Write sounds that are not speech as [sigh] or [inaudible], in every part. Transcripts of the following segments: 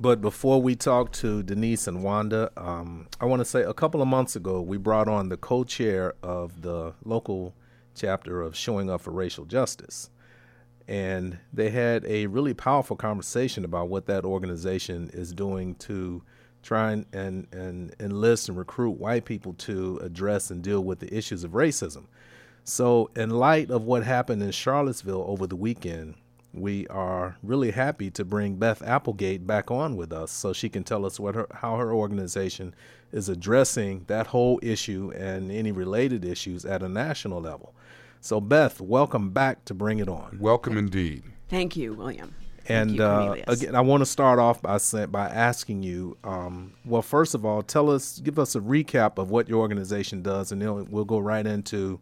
But before we talk to Denise and Wanda, um, I want to say a couple of months ago, we brought on the co chair of the local chapter of Showing Up for Racial Justice. And they had a really powerful conversation about what that organization is doing to try and, and, and enlist and recruit white people to address and deal with the issues of racism. So, in light of what happened in Charlottesville over the weekend, we are really happy to bring Beth Applegate back on with us so she can tell us what her, how her organization is addressing that whole issue and any related issues at a national level. So, Beth, welcome back to Bring It On. Welcome indeed. Thank you, William. And you, uh, again, I want to start off by saying, by asking you, um, well, first of all, tell us, give us a recap of what your organization does, and then we'll go right into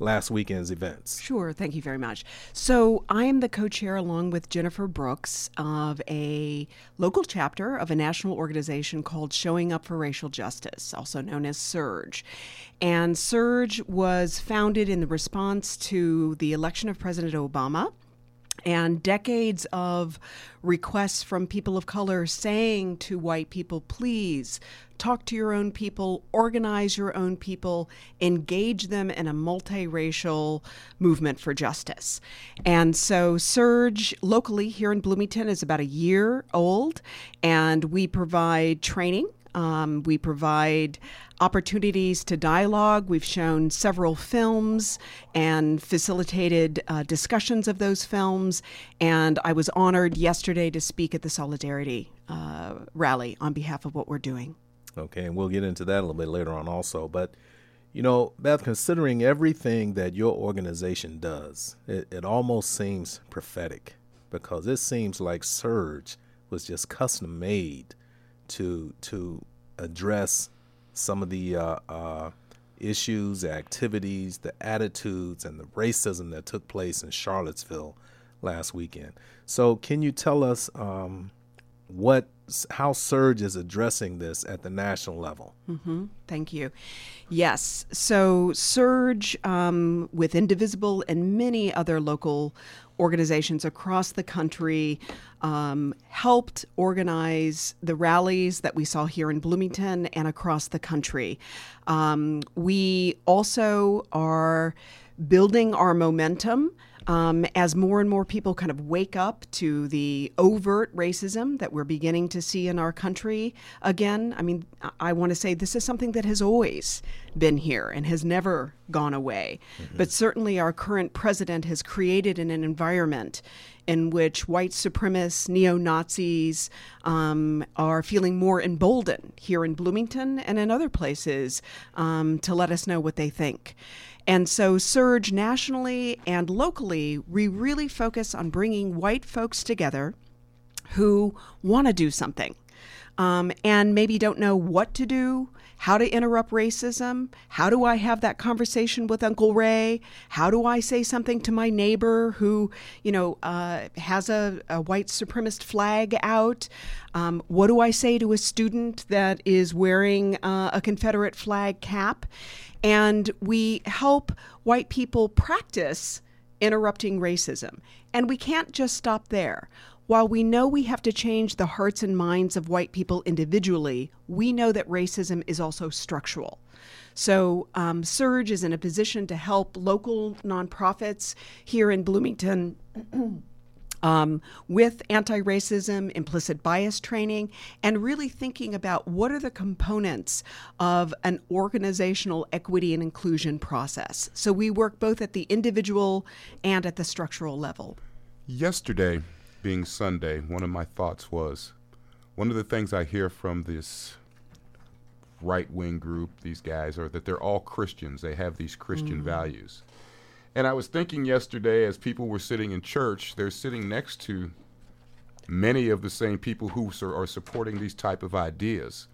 last weekend's events. Sure, thank you very much. So, I am the co chair, along with Jennifer Brooks, of a local chapter of a national organization called Showing Up for Racial Justice, also known as SURJ. And SURJ was founded in the response to the election of President Obama and decades of requests from people of color saying to white people, please talk to your own people, organize your own people, engage them in a multiracial movement for justice. And so SURJ locally here in Bloomington is about a year old, and we provide training um, we provide opportunities to dialogue. We've shown several films and facilitated uh, discussions of those films. And I was honored yesterday to speak at the Solidarity uh, rally on behalf of what we're doing. Okay, and we'll get into that a little bit later on also. But, you know, Beth, considering everything that your organization does, it, it almost seems prophetic because it seems like SURJ was just custom made to to address some of the uh, uh, issues, activities, the attitudes, and the racism that took place in Charlottesville last weekend. So, can you tell us um, what how SURJ is addressing this at the national level? Mm-hmm. Thank you. Yes, so SURJ um, with Indivisible and many other local organizations across the country um, helped organize the rallies that we saw here in Bloomington and across the country. Um, we also are building our momentum um, as more and more people kind of wake up to the overt racism that we're beginning to see in our country again. I mean, I want to say this is something that has always been here and has never gone away. Mm-hmm. But certainly, our current president has created an, an environment in which white supremacists, neo Nazis um, are feeling more emboldened here in Bloomington and in other places um, to let us know what they think. And so, SURJ nationally and locally, we really focus on bringing white folks together who want to do something um, and maybe don't know what to do, how to interrupt racism, how do I have that conversation with Uncle Ray, how do I say something to my neighbor who, you know, uh, has a, a, white supremacist flag out, um, what do I say to a student that is wearing uh, a Confederate flag cap, and we help white people practice interrupting racism. And we can't just stop there. While we know we have to change the hearts and minds of white people individually, we know that racism is also structural. So, um, SURJ is in a position to help local nonprofits here in Bloomington [clears throat] um, with anti racism, implicit bias training, and really thinking about what are the components of an organizational equity and inclusion process. So we work both at the individual and at the structural level. Yesterday, being Sunday, one of my thoughts was one of the things I hear from this right wing group, these guys, are that they're all Christians. They have these Christian mm-hmm. values. And I was thinking yesterday as people were sitting in church, they're sitting next to many of the same people who are supporting these type of ideas.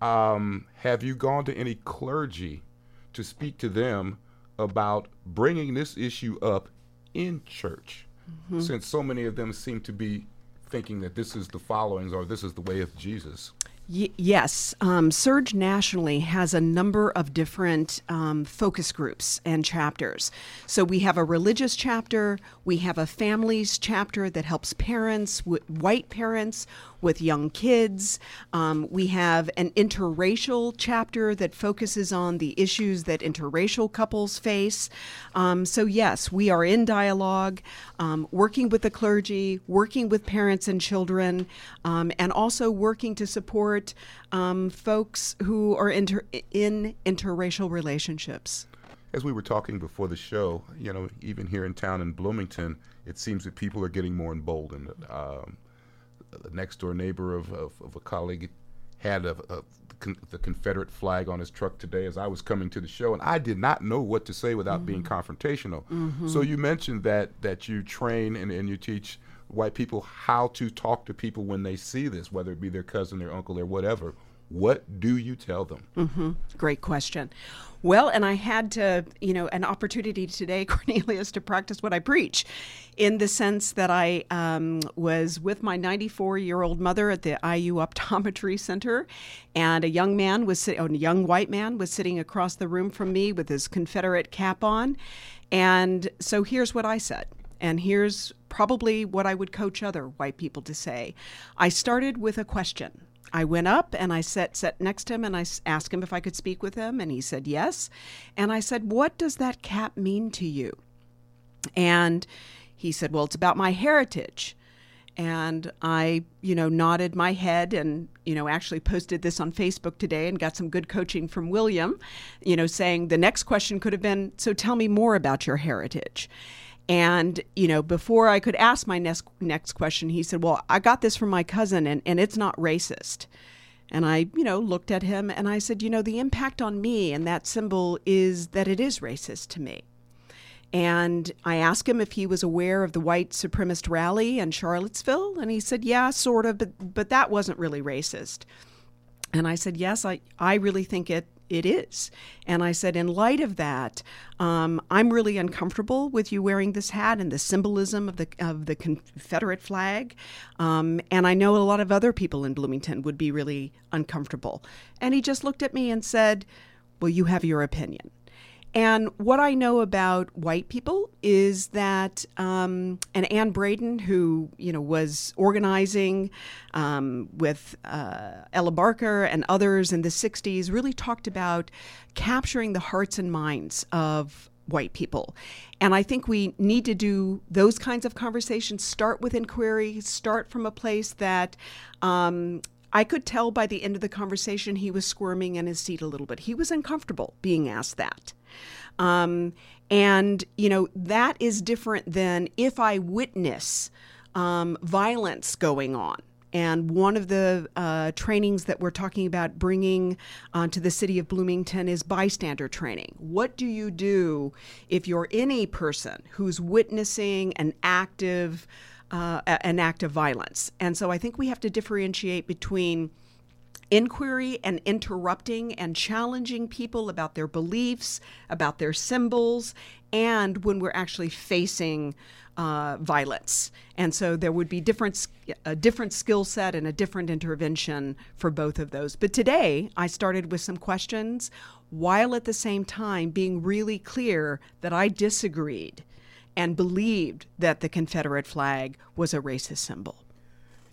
Um, have you gone to any clergy to speak to them about bringing this issue up in church? Mm-hmm. Since so many of them seem to be thinking that this is the followings or this is the way of Jesus. Y- yes, um, SURJ nationally has a number of different um, focus groups and chapters. So we have a religious chapter, we have a families chapter that helps parents, w- white parents, with young kids. Um, we have an interracial chapter that focuses on the issues that interracial couples face. Um, so, yes, we are in dialogue, um, working with the clergy, working with parents and children, um, and also working to support um, folks who are inter- in interracial relationships. As we were talking before the show, you know, even here in town in Bloomington, it seems that people are getting more emboldened. Um, a next door neighbor of, of, of a colleague had a, a con- the Confederate flag on his truck today as I was coming to the show, and I did not know what to say without mm-hmm. being confrontational. Mm-hmm. So you mentioned that that you train and, and you teach white people how to talk to people when they see this, whether it be their cousin, their uncle, or whatever. What do you tell them? Mm-hmm. Great question. Well, and I had to, you know, an opportunity today, [laughs] Cornelius, to practice what I preach in the sense that I um, was with my 94 year old mother at the IU Optometry Center, and a young man was sitting, a young white man was sitting across the room from me with his Confederate cap on. And so here's what I said. And here's probably what I would coach other white people to say. I started with a question. I went up and I sat, sat next to him and I asked him if I could speak with him, and he said yes. And I said, What does that cap mean to you? And he said, Well, it's about my heritage. And I, you know, nodded my head and, you know, actually posted this on Facebook today and got some good coaching from William, you know, saying the next question could have been, So tell me more about your heritage. And, you know, before I could ask my next, next question, he said, Well, I got this from my cousin and, and it's not racist. And I, you know, looked at him and I said, You know, the impact on me and that symbol is that it is racist to me. And I asked him if he was aware of the white supremacist rally in Charlottesville. And he said, Yeah, sort of, but, but that wasn't really racist. And I said, Yes, I, I really think it it is. And I said, in light of that, um, I'm really uncomfortable with you wearing this hat and the symbolism of the of the Confederate flag. Um, and I know a lot of other people in Bloomington would be really uncomfortable. And he just looked at me and said, "Well, you have your opinion." And what I know about white people is that, um, and Anne Braden, who you know was organizing um, with uh, Ella Baker and others in the '60s, really talked about capturing the hearts and minds of white people. And I think we need to do those kinds of conversations. Start with inquiry. Start from a place that. Um, I could tell by the end of the conversation he was squirming in his seat a little bit. He was uncomfortable being asked that. Um, and, you know, that is different than if I witness um, violence going on. And one of the uh, trainings that we're talking about bringing uh, to the city of Bloomington is bystander training. What do you do if you're any person who's witnessing an active, uh, an act of violence? And so I think we have to differentiate between inquiry and interrupting and challenging people about their beliefs, about their symbols, and when we're actually facing uh, violence. And so there would be different, a different skill set and a different intervention for both of those. But today, I started with some questions while at the same time being really clear that I disagreed and believed that the Confederate flag was a racist symbol.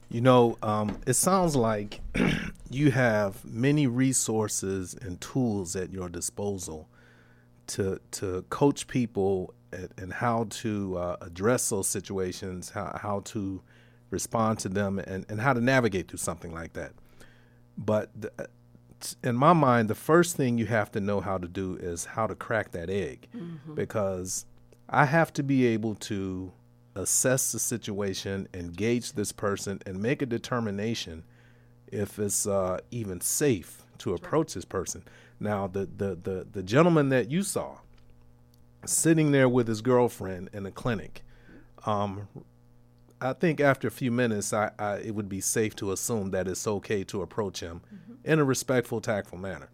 You know, um, it sounds like [clears throat] you have many resources and tools at your disposal to to coach people and how to uh, address those situations, how, how to respond to them, and, and how to navigate through something like that. But the, in my mind, the first thing you have to know how to do is how to crack that egg, mm-hmm. because I have to be able to assess the situation, engage this person, and make a determination if it's uh, even safe to approach this person. Now, the, the, the, the gentleman that you saw sitting there with his girlfriend in a clinic, um, I think after a few minutes, I, I, it would be safe to assume that it's okay to approach him mm-hmm. in a respectful, tactful manner.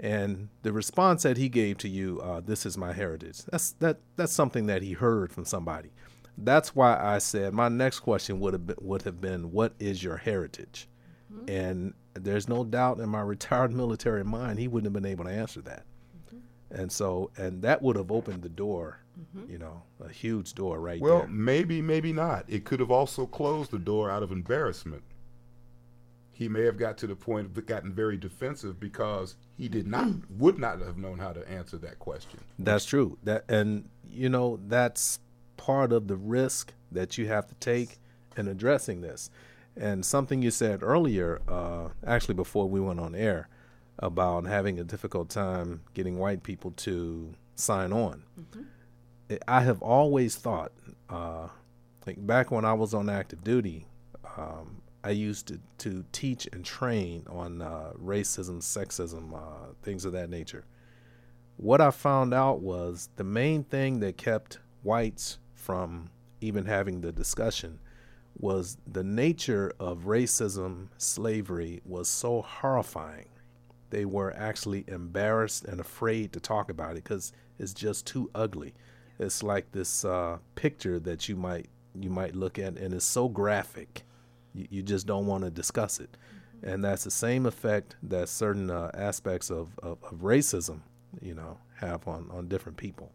And the response that he gave to you, uh, "This is my heritage." That's that. That's something that he heard from somebody. That's why I said my next question would have been, would have been, "What is your heritage?" Mm-hmm. And there's no doubt in my [laughs] retired military mind he wouldn't have been able to answer that. Mm-hmm. And so, and that would have opened the door Mm-hmm. You know, a huge door right well, there. Well, maybe, maybe not. It could have also closed the door out of embarrassment. He may have got to the point of gotten very defensive because he did not would not have known how to answer that question. That's true. That and you know that's part of the risk that you have to take in addressing this. And something you said earlier, uh, actually before we went on air, about having a difficult time getting white people to sign on. Mm-hmm. I have always thought, uh, like back when I was on active duty, um, I used to, to teach and train on uh, racism, sexism, uh, things of that nature. What I found out was the main thing that kept whites from even having the discussion was the nature of racism, slavery was so horrifying. They were actually embarrassed and afraid to talk about it because it's just too ugly it's like this uh, picture that you might you might look at, and it's so graphic, you, you just don't want to discuss it. And that's the same effect that certain uh, aspects of, of, of racism, you know, have on, on different people.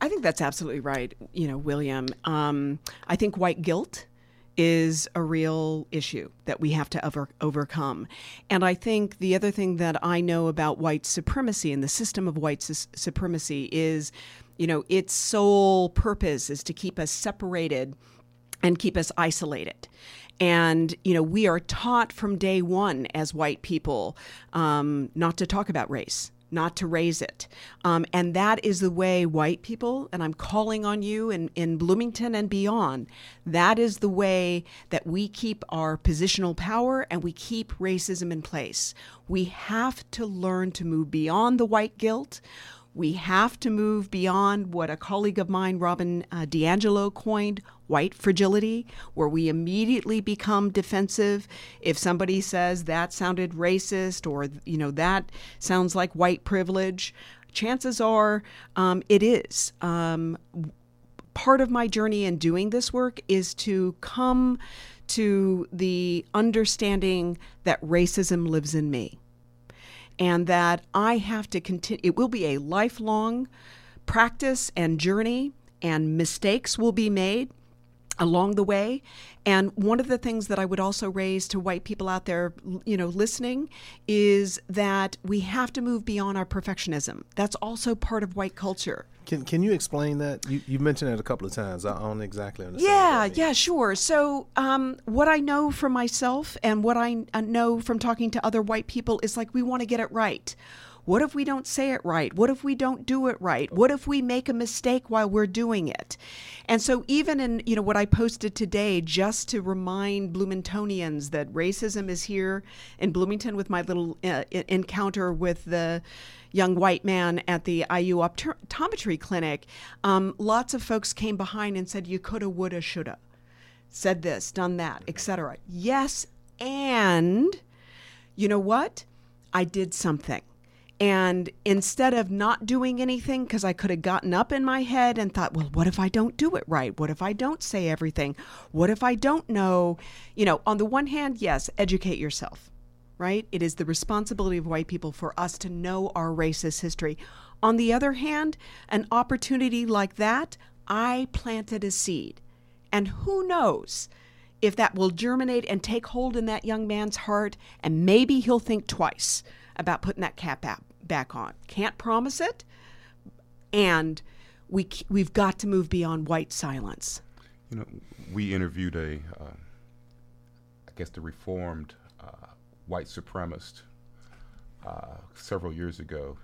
I think that's absolutely right. You know, William. Um, I think white guilt is a real issue that we have to over, overcome. And I think the other thing that I know about white supremacy and the system of white su- supremacy is you know, its sole purpose is to keep us separated and keep us isolated. And, you know, we are taught from day one as white people um, not to talk about race, not to raise it. Um, and that is the way white people, and I'm calling on you in, in Bloomington and beyond, that is the way that we keep our positional power and we keep racism in place. We have to learn to move beyond the white guilt. We have to move beyond what a colleague of mine, Robin uh, DiAngelo, coined white fragility, where we immediately become defensive if somebody says that sounded racist or, you know, that sounds like white privilege. Chances are um, it is. Um, part of my journey in doing this work is to come to the understanding that racism lives in me and that I have to continue. It will be a lifelong practice and journey, and mistakes will be made along the way. And one of the things that I would also raise to white people out there, you know, listening is that we have to move beyond our perfectionism. That's also part of white culture. Can Can you explain that? You you mentioned it a couple of times. I don't exactly understand. Yeah, yeah, sure. So, um, what I know from myself and what I know from talking to other white people is like we want to get it right what if we don't say it right? What if we don't do it right? What if we make a mistake while we're doing it? And so even in, you know, what I posted today just to remind Bloomingtonians that racism is here in Bloomington with my little uh, encounter with the young white man at the IU optometry clinic, um, lots of folks came behind and said, you coulda, woulda, shoulda, said this, done that, etc. Yes, and you know what? I did something. And instead of not doing anything, because I could have gotten up in my head and thought, well, what if I don't do it right? What if I don't say everything? What if I don't know? You know, on the one hand, yes, educate yourself, right? It is the responsibility of white people for us to know our racist history. On the other hand, an opportunity like that, I planted a seed. And who knows? if that will germinate and take hold in that young man's heart, and maybe he'll think twice about putting that cap out, back on. Can't promise it. And we we've got to move beyond white silence. You know, we interviewed a, uh, I guess, the reformed uh, white supremacist uh, several years ago,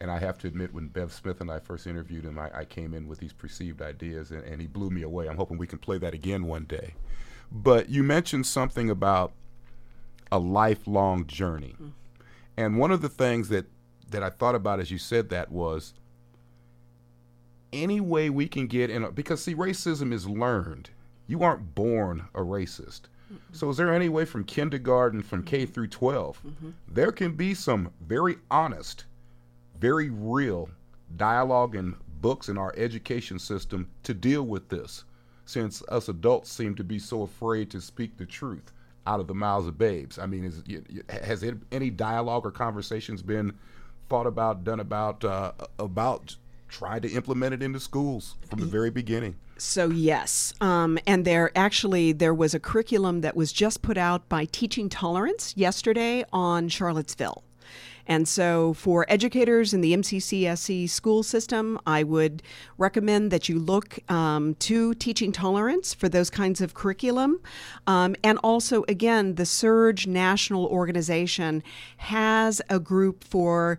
and I have to admit, when Bev Smith and I first interviewed him, I, I came in with these perceived ideas, and, and, he blew me away. I'm hoping we can play that again one day. But you mentioned something about a lifelong journey. Mm. And one of the things that that I thought about as you said that was any way we can get in a, because see racism is learned. You aren't born a racist. Mm-hmm. So is there any way from kindergarten, from K through 12, mm-hmm. there can be some very honest, very real dialogue and books in our education system to deal with this, since us adults seem to be so afraid to speak the truth out of the mouths of babes. I mean, is, has it, any dialogue or conversations been thought about, done about, uh, about trying to implement it into schools from the very beginning? So yes, um, and there actually there was a curriculum that was just put out by Teaching Tolerance yesterday on Charlottesville. And so, for educators in the MCCSC school system, I would recommend that you look um, to Teaching Tolerance for those kinds of curriculum. Um, and also, again, the SURJ National Organization has a group for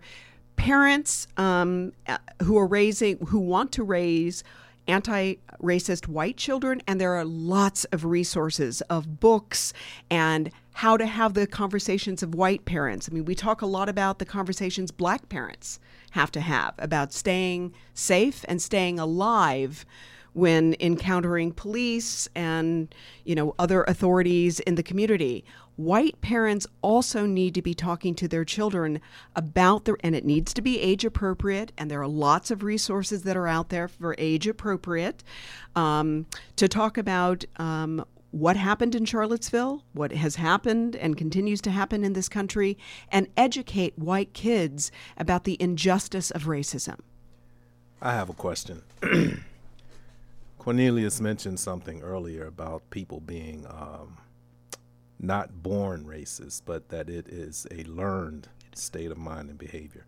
parents um, uh, who are raising, who want to raise anti racist white children, and there are lots of resources of books and how to have the conversations of white parents. I mean, we talk a lot about the conversations black parents have to have about staying safe and staying alive when encountering police and you know other authorities in the community white parents also need to be talking to their children about their and it needs to be age appropriate and there are lots of resources that are out there for age appropriate um, to talk about um, what happened in Charlottesville, what has happened and continues to happen in this country, and educate white kids about the injustice of racism. I have a question. [clears throat] Cornelius mentioned something earlier about people being um, not born racist, but that it is a learned state of mind and behavior.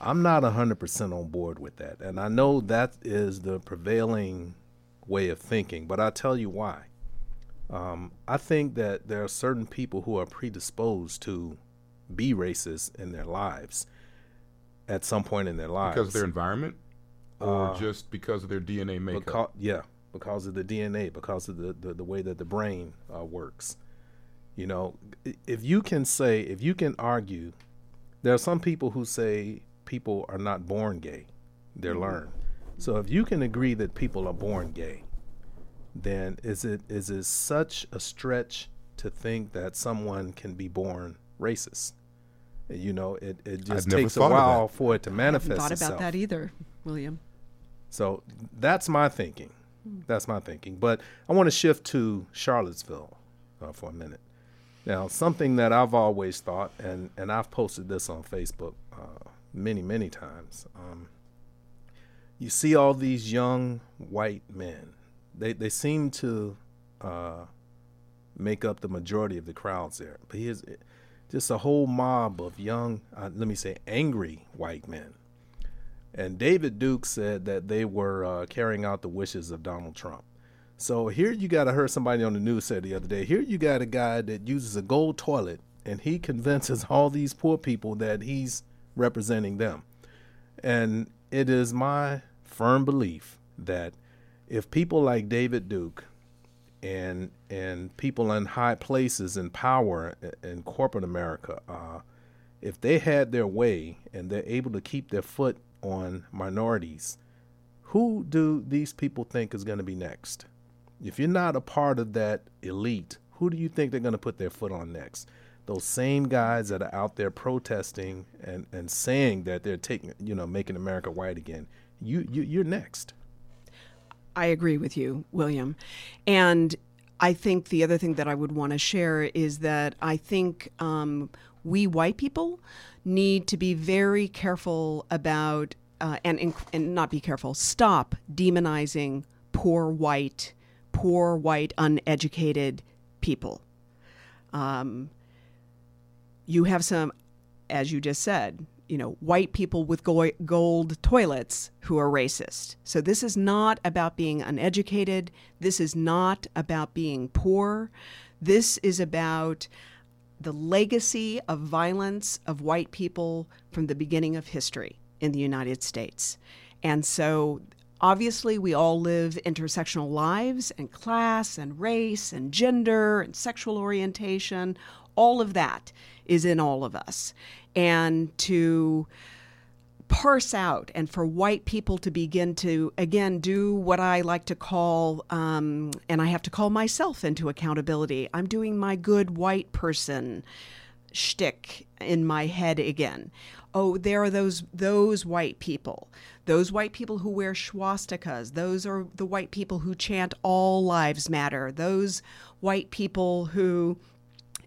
I'm not 100% on board with that. And I know that is the prevailing way of thinking, but I'll tell you why. Um, I think that there are certain people who are predisposed to be racist in their lives at some point in their lives. Because of their environment? Or Uh, just because of their DNA makeup? Because, yeah, because of the DNA, because of the, the, the way that the brain uh, works. You know, if you can say, if you can argue, there are some people who say people are not born gay, they're learned. So if you can agree that people are born gay, then is it is it such a stretch to think that someone can be born racist? You know, it, it just takes a thought of that. while for it to manifest I Thought itself. about that either, William. So that's my thinking. That's my thinking. But I want to shift to Charlottesville uh, for a minute. Now, something that I've always thought, and, and I've posted this on Facebook uh, many, many times. Um, you see all these young white men. They, they seem to uh, make up the majority of the crowds there. But here's just a whole mob of young, uh, let me say, angry white men. And David Duke said that they were uh, carrying out the wishes of Donald Trump. So here you got, I heard somebody on the news say the other day, here you got a guy that uses a gold toilet and he convinces [laughs] all these poor people that he's representing them. And it is my firm belief that if people like David Duke and and people in high places in power in corporate America, uh, if they had their way and they're able to keep their foot on minorities, who do these people think is going to be next? If you're not a part of that elite, who do you think they're going to put their foot on next? Those same guys that are out there protesting and, and saying that they're taking, you know, making America white again. You, you you're next. I agree with you, William. And I think the other thing that I would want to share is that I think um, we white people need to be very careful about, uh, and, and not be careful, stop demonizing poor white, poor white, uneducated people. Um, you have some, as you just said, you know, white people with go- gold toilets who are racist. So this is not about being uneducated. This is not about being poor. This is about the legacy of violence of white people from the beginning of history in the United States. And so obviously we all live intersectional lives and class and race and gender and sexual orientation all of that is in all of us and to parse out and for white people to begin to again do what I like to call, um, and I have to call myself into accountability. I'm doing my good white person shtick in my head again. Oh, there are those those white people, those white people who wear swastikas. Those are the white people who chant "All lives matter." Those white people who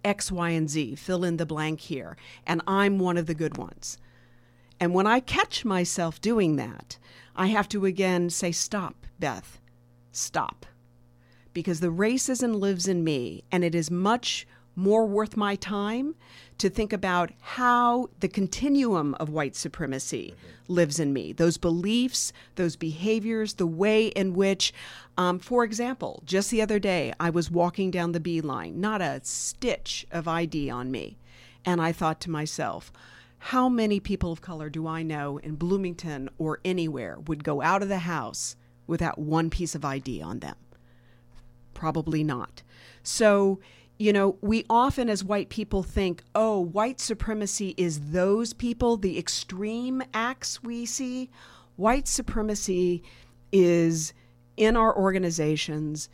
X, Y, and Z. Fill in the blank here, and I'm one of the good ones. And when I catch myself doing that, I have to again say, Stop, Beth, stop. Because the racism lives in me, and it is much more worth my time to think about how the continuum of white supremacy mm-hmm. lives in me. Those beliefs, those behaviors, the way in which, um, for example, just the other day, I was walking down the B-Line, not a stitch of ID on me. And I thought to myself, how many people of color do I know in Bloomington or anywhere would go out of the house without one piece of ID on them? Probably not. So, you know, we often as white people think, oh, white supremacy is those people, the extreme acts we see. White supremacy is in our organizations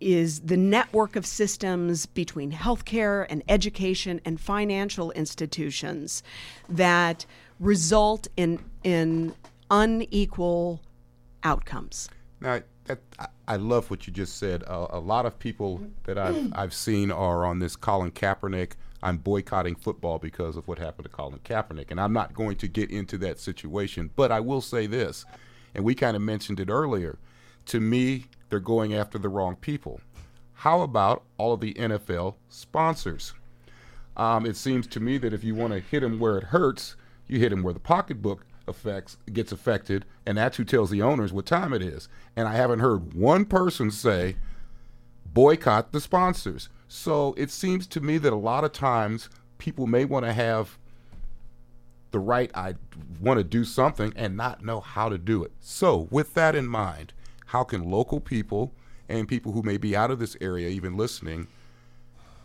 is the network of systems between healthcare and education and financial institutions that result in in unequal outcomes. Now, that, I love what you just said. A lot of people that I've I've seen are on this Colin Kaepernick. I'm boycotting football because of what happened to Colin Kaepernick, and I'm not going to get into that situation. But I will say this, and we kind of mentioned it earlier. To me, they're going after the wrong people. How about all of the NFL sponsors? Um, it seems to me that if you want to hit them where it hurts, you hit them where the pocketbook affects gets affected, and that's who tells the owners what time it is. And I haven't heard one person say boycott the sponsors. So it seems to me that a lot of times people may want to have the right I want to do something and not know how to do it. So with that in mind, how can local people and people who may be out of this area, even listening,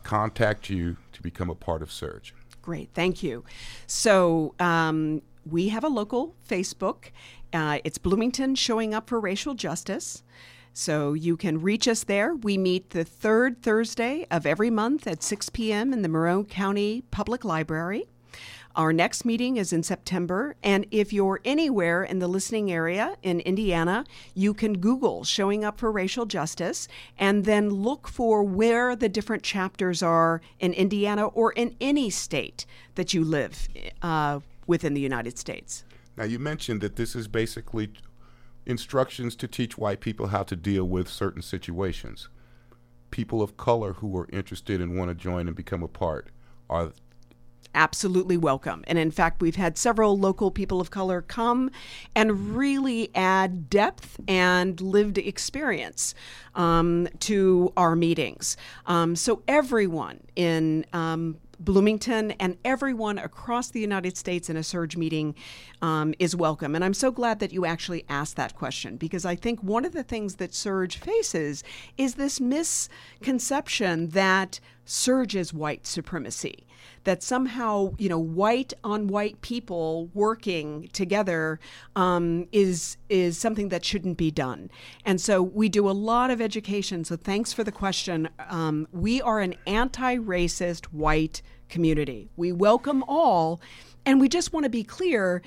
contact you to become a part of SURJ? Great, thank you. So um, we have a local Facebook. Uh, it's Bloomington Showing Up for Racial Justice. So you can reach us there. We meet the third Thursday of every month at 6 p.m. in the Monroe County Public Library. Our next meeting is in September. And if you're anywhere in the listening area in Indiana, you can Google Showing Up for Racial Justice and then look for where the different chapters are in Indiana or in any state that you live uh, within the United States. Now, you mentioned that this is basically instructions to teach white people how to deal with certain situations. People of color who are interested and want to join and become a part are absolutely welcome. And in fact, we've had several local people of color come and really add depth and lived experience um, to our meetings. Um, so everyone in um, Bloomington and everyone across the United States in a SURJ meeting um, is welcome. And I'm so glad that you actually asked that question because I think one of the things that SURJ faces is this misconception that SURJ is white supremacy that somehow you know white on white people working together um, is is something that shouldn't be done. And so we do a lot of education. So thanks for the question. Um, we are an anti-racist white community. We welcome all, and we just want to be clear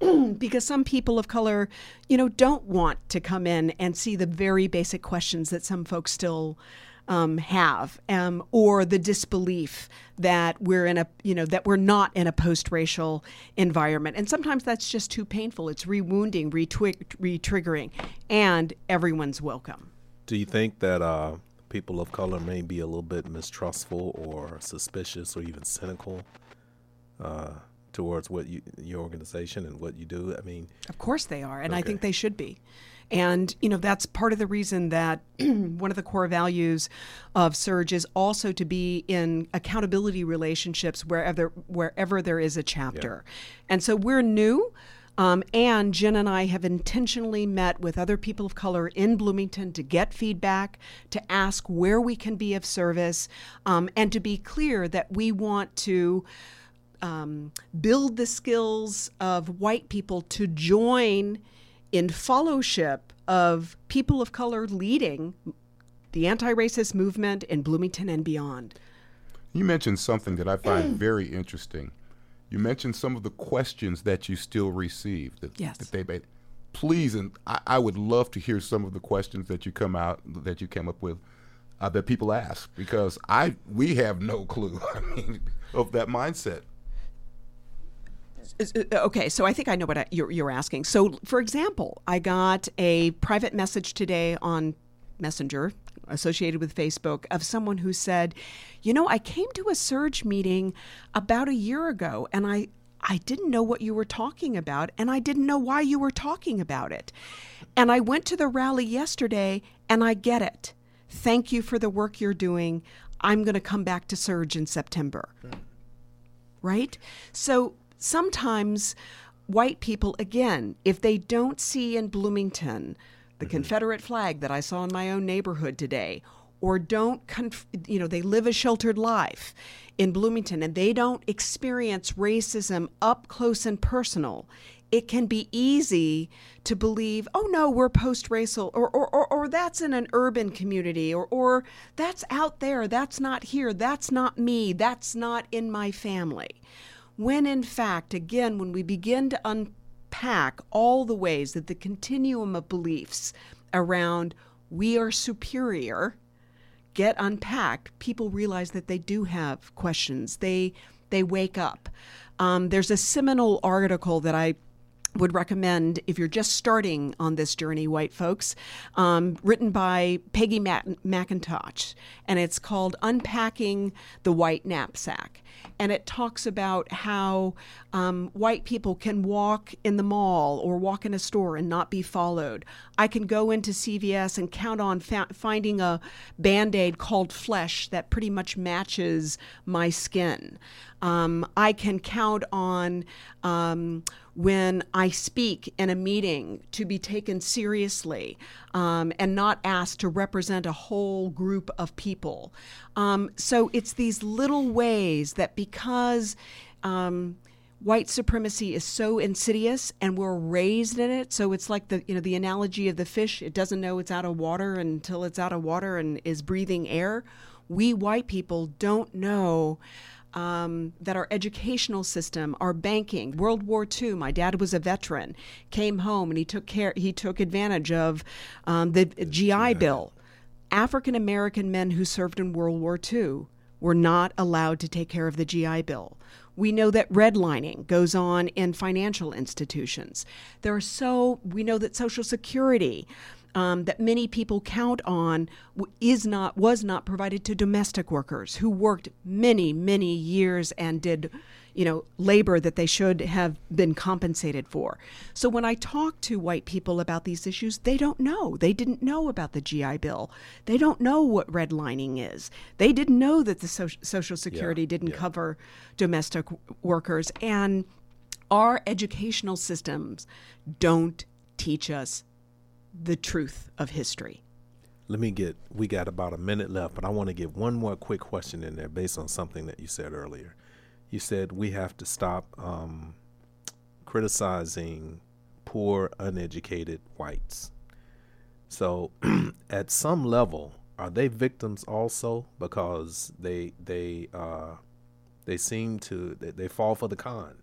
[clears throat] because some people of color, you know, don't want to come in and see the very basic questions that some folks still um, have, um, or the disbelief that we're in a, you know, that we're not in a post-racial environment. And sometimes that's just too painful. It's rewounding, re-triggering, and everyone's welcome. Do you think that uh, people of color may be a little bit mistrustful or suspicious or even cynical? Uh, towards what you, your organization and what you do? I mean, of course they are, and okay. I think they should be. And, you know, that's part of the reason that [clears throat] one of the core values of SURJ is also to be in accountability relationships wherever, wherever there is a chapter. Yeah. And so we're new. Um, and Jen and I have intentionally met with other people of color in Bloomington to get feedback, to ask where we can be of service, um, and to be clear that we want to um, build the skills of white people to join in fellowship of people of color leading the anti racist movement in Bloomington and beyond. You mentioned something that I find [clears throat] very interesting. You mentioned some of the questions that you still receive. That, Yes. That they made. Please, and I, I would love to hear some of the questions that you come out that you came up with uh, that people ask because I we have no clue. [laughs] I mean, of that mindset. Uh, Okay, so I think I know what I, you're, you're asking. So, for example, I got a private message today on Messenger associated with Facebook of someone who said, You know, I came to a SURJ meeting about a year ago and I, I didn't know what you were talking about and I didn't know why you were talking about it. And I went to the rally yesterday and I get it. Thank you for the work you're doing. I'm going to come back to SURJ in September right? So sometimes white people, again, if they don't see in Bloomington the mm-hmm. Confederate flag that I saw in my own neighborhood today, or don't, conf- you know, they live a sheltered life in Bloomington and they don't experience racism up close and personal, it can be easy to believe, oh no, we're post racial, or, or, or, or that's in an urban community, or, or that's out there, that's not here, that's not me, that's not in my family. When in fact, again, when we begin to unpack all the ways that the continuum of beliefs around we are superior get unpacked, people realize that they do have questions. They they wake up. Um, there's a seminal article that I would recommend if you're just starting on this journey, white folks, um, written by Peggy Mac- McIntosh, and it's called Unpacking the White Knapsack. And it talks about how um, white people can walk in the mall or walk in a store and not be followed. I can go into CVS and count on fa- finding a band aid called flesh that pretty much matches my skin. Um, I can count on um, when I speak in a meeting to be taken seriously um, and not asked to represent a whole group of people. Um, so it's these little ways that because um, white supremacy is so insidious and we're raised in it so it's like the you know the analogy of the fish it doesn't know it's out of water until it's out of water and is breathing air we white people don't know um, that our educational system, our banking, World War II. My dad was a veteran, came home and he took care. He took advantage of um, the GI Bill. African American men who served in World War II were not allowed to take care of the GI Bill. We know that redlining goes on in financial institutions. There are so we know that Social Security um, that many people count on is not was not provided to domestic workers who worked many many years and did you know labor that they should have been compensated for. So when i talk to white people about these issues they don't know. They didn't know about the gi bill. They don't know what redlining is. They didn't know that the so- social security didn't cover domestic w- workers. And our educational systems don't teach us the truth of history. Let me get, we got about a minute left, but I want to get one more quick question in there based on something that you said earlier. You said we have to stop um, criticizing poor, uneducated whites. So, [clears throat] at some level, are they victims also because they they uh, they seem to they, they fall for the con?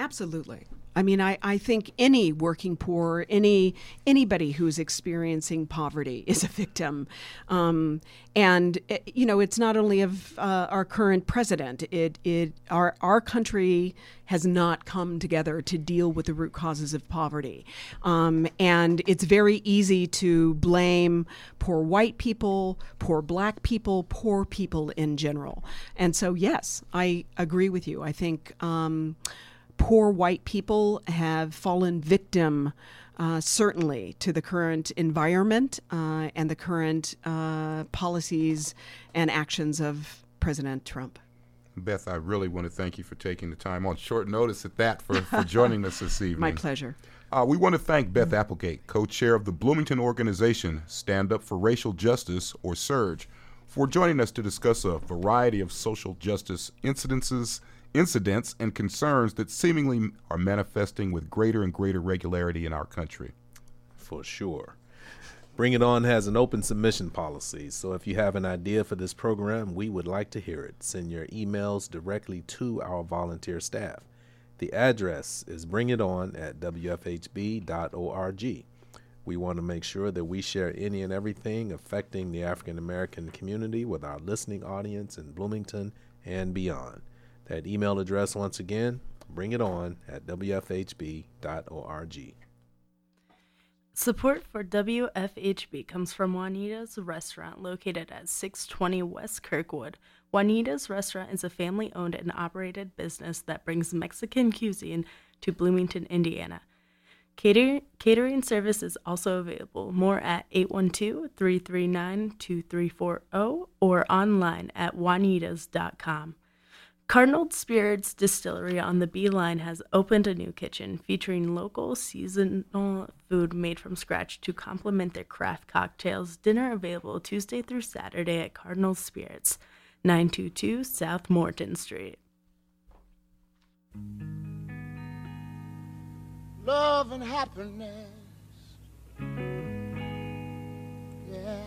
Absolutely. I mean, I, I think any working poor, any anybody who's experiencing poverty [laughs] is a victim, um, and it, you know it's not only of uh, our current president. It it our our country has not come together to deal with the root causes of poverty, um, and it's very easy to blame poor white people, poor black people, poor people in general. And so, yes, I agree with you. I think. Um, poor white people have fallen victim, uh, certainly, to the current environment uh, and the current uh, policies and actions of President Trump. Beth, I really want to thank you for taking the time on short notice at that for, for joining us this [laughs] evening. My pleasure. Uh, we want to thank Beth Applegate, co chair of the Bloomington organization Stand Up for Racial Justice, or SURJ, for joining us to discuss a variety of social justice incidences incidents and concerns that seemingly are manifesting with greater and greater regularity in our country. For sure. Bring It On has an open submission policy, so if you have an idea for this program, we would like to hear it. Send your emails directly to our volunteer staff. The address is bringiton at wfhb.org. We want to make sure that we share any and everything affecting the African American community with our listening audience in Bloomington and beyond. That email address, once again, bring it on at wfhb.org. Support for WFHB comes from Juanita's Restaurant, located at 620 West Kirkwood. Juanita's Restaurant is a family owned and operated business that brings Mexican cuisine to Bloomington, Indiana. Cater- catering service is also available. More at 812 339 2340 or online at juanitas.com. Cardinal Spirits Distillery on the B-Line has opened a new kitchen featuring local seasonal food made from scratch to complement their craft cocktails. Dinner available Tuesday through Saturday at Cardinal Spirits, 922 South Morton Street. Love and happiness. Yeah.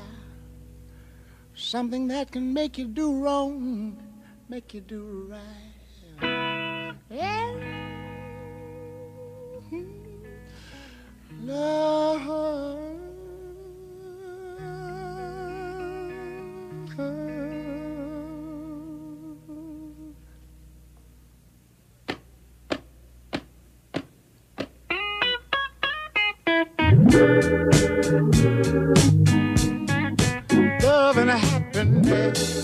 Something that can make you do wrong make you do right. Yeah. Love. Love and happiness.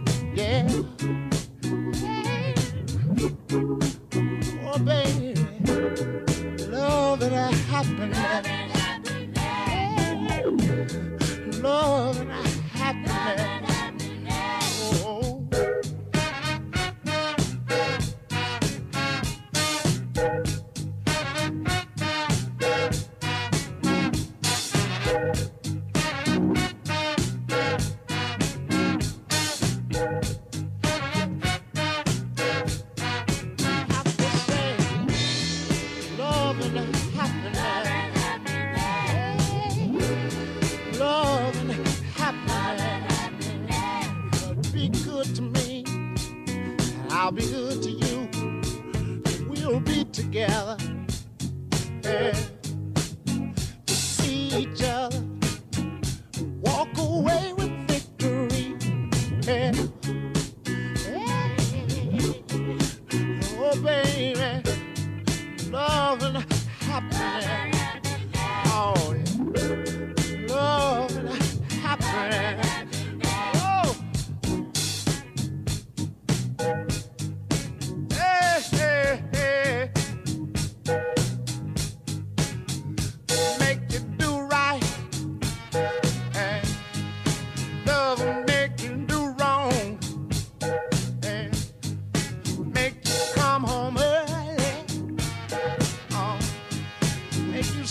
Yeah. Oh, baby, love and happiness. Love and happiness.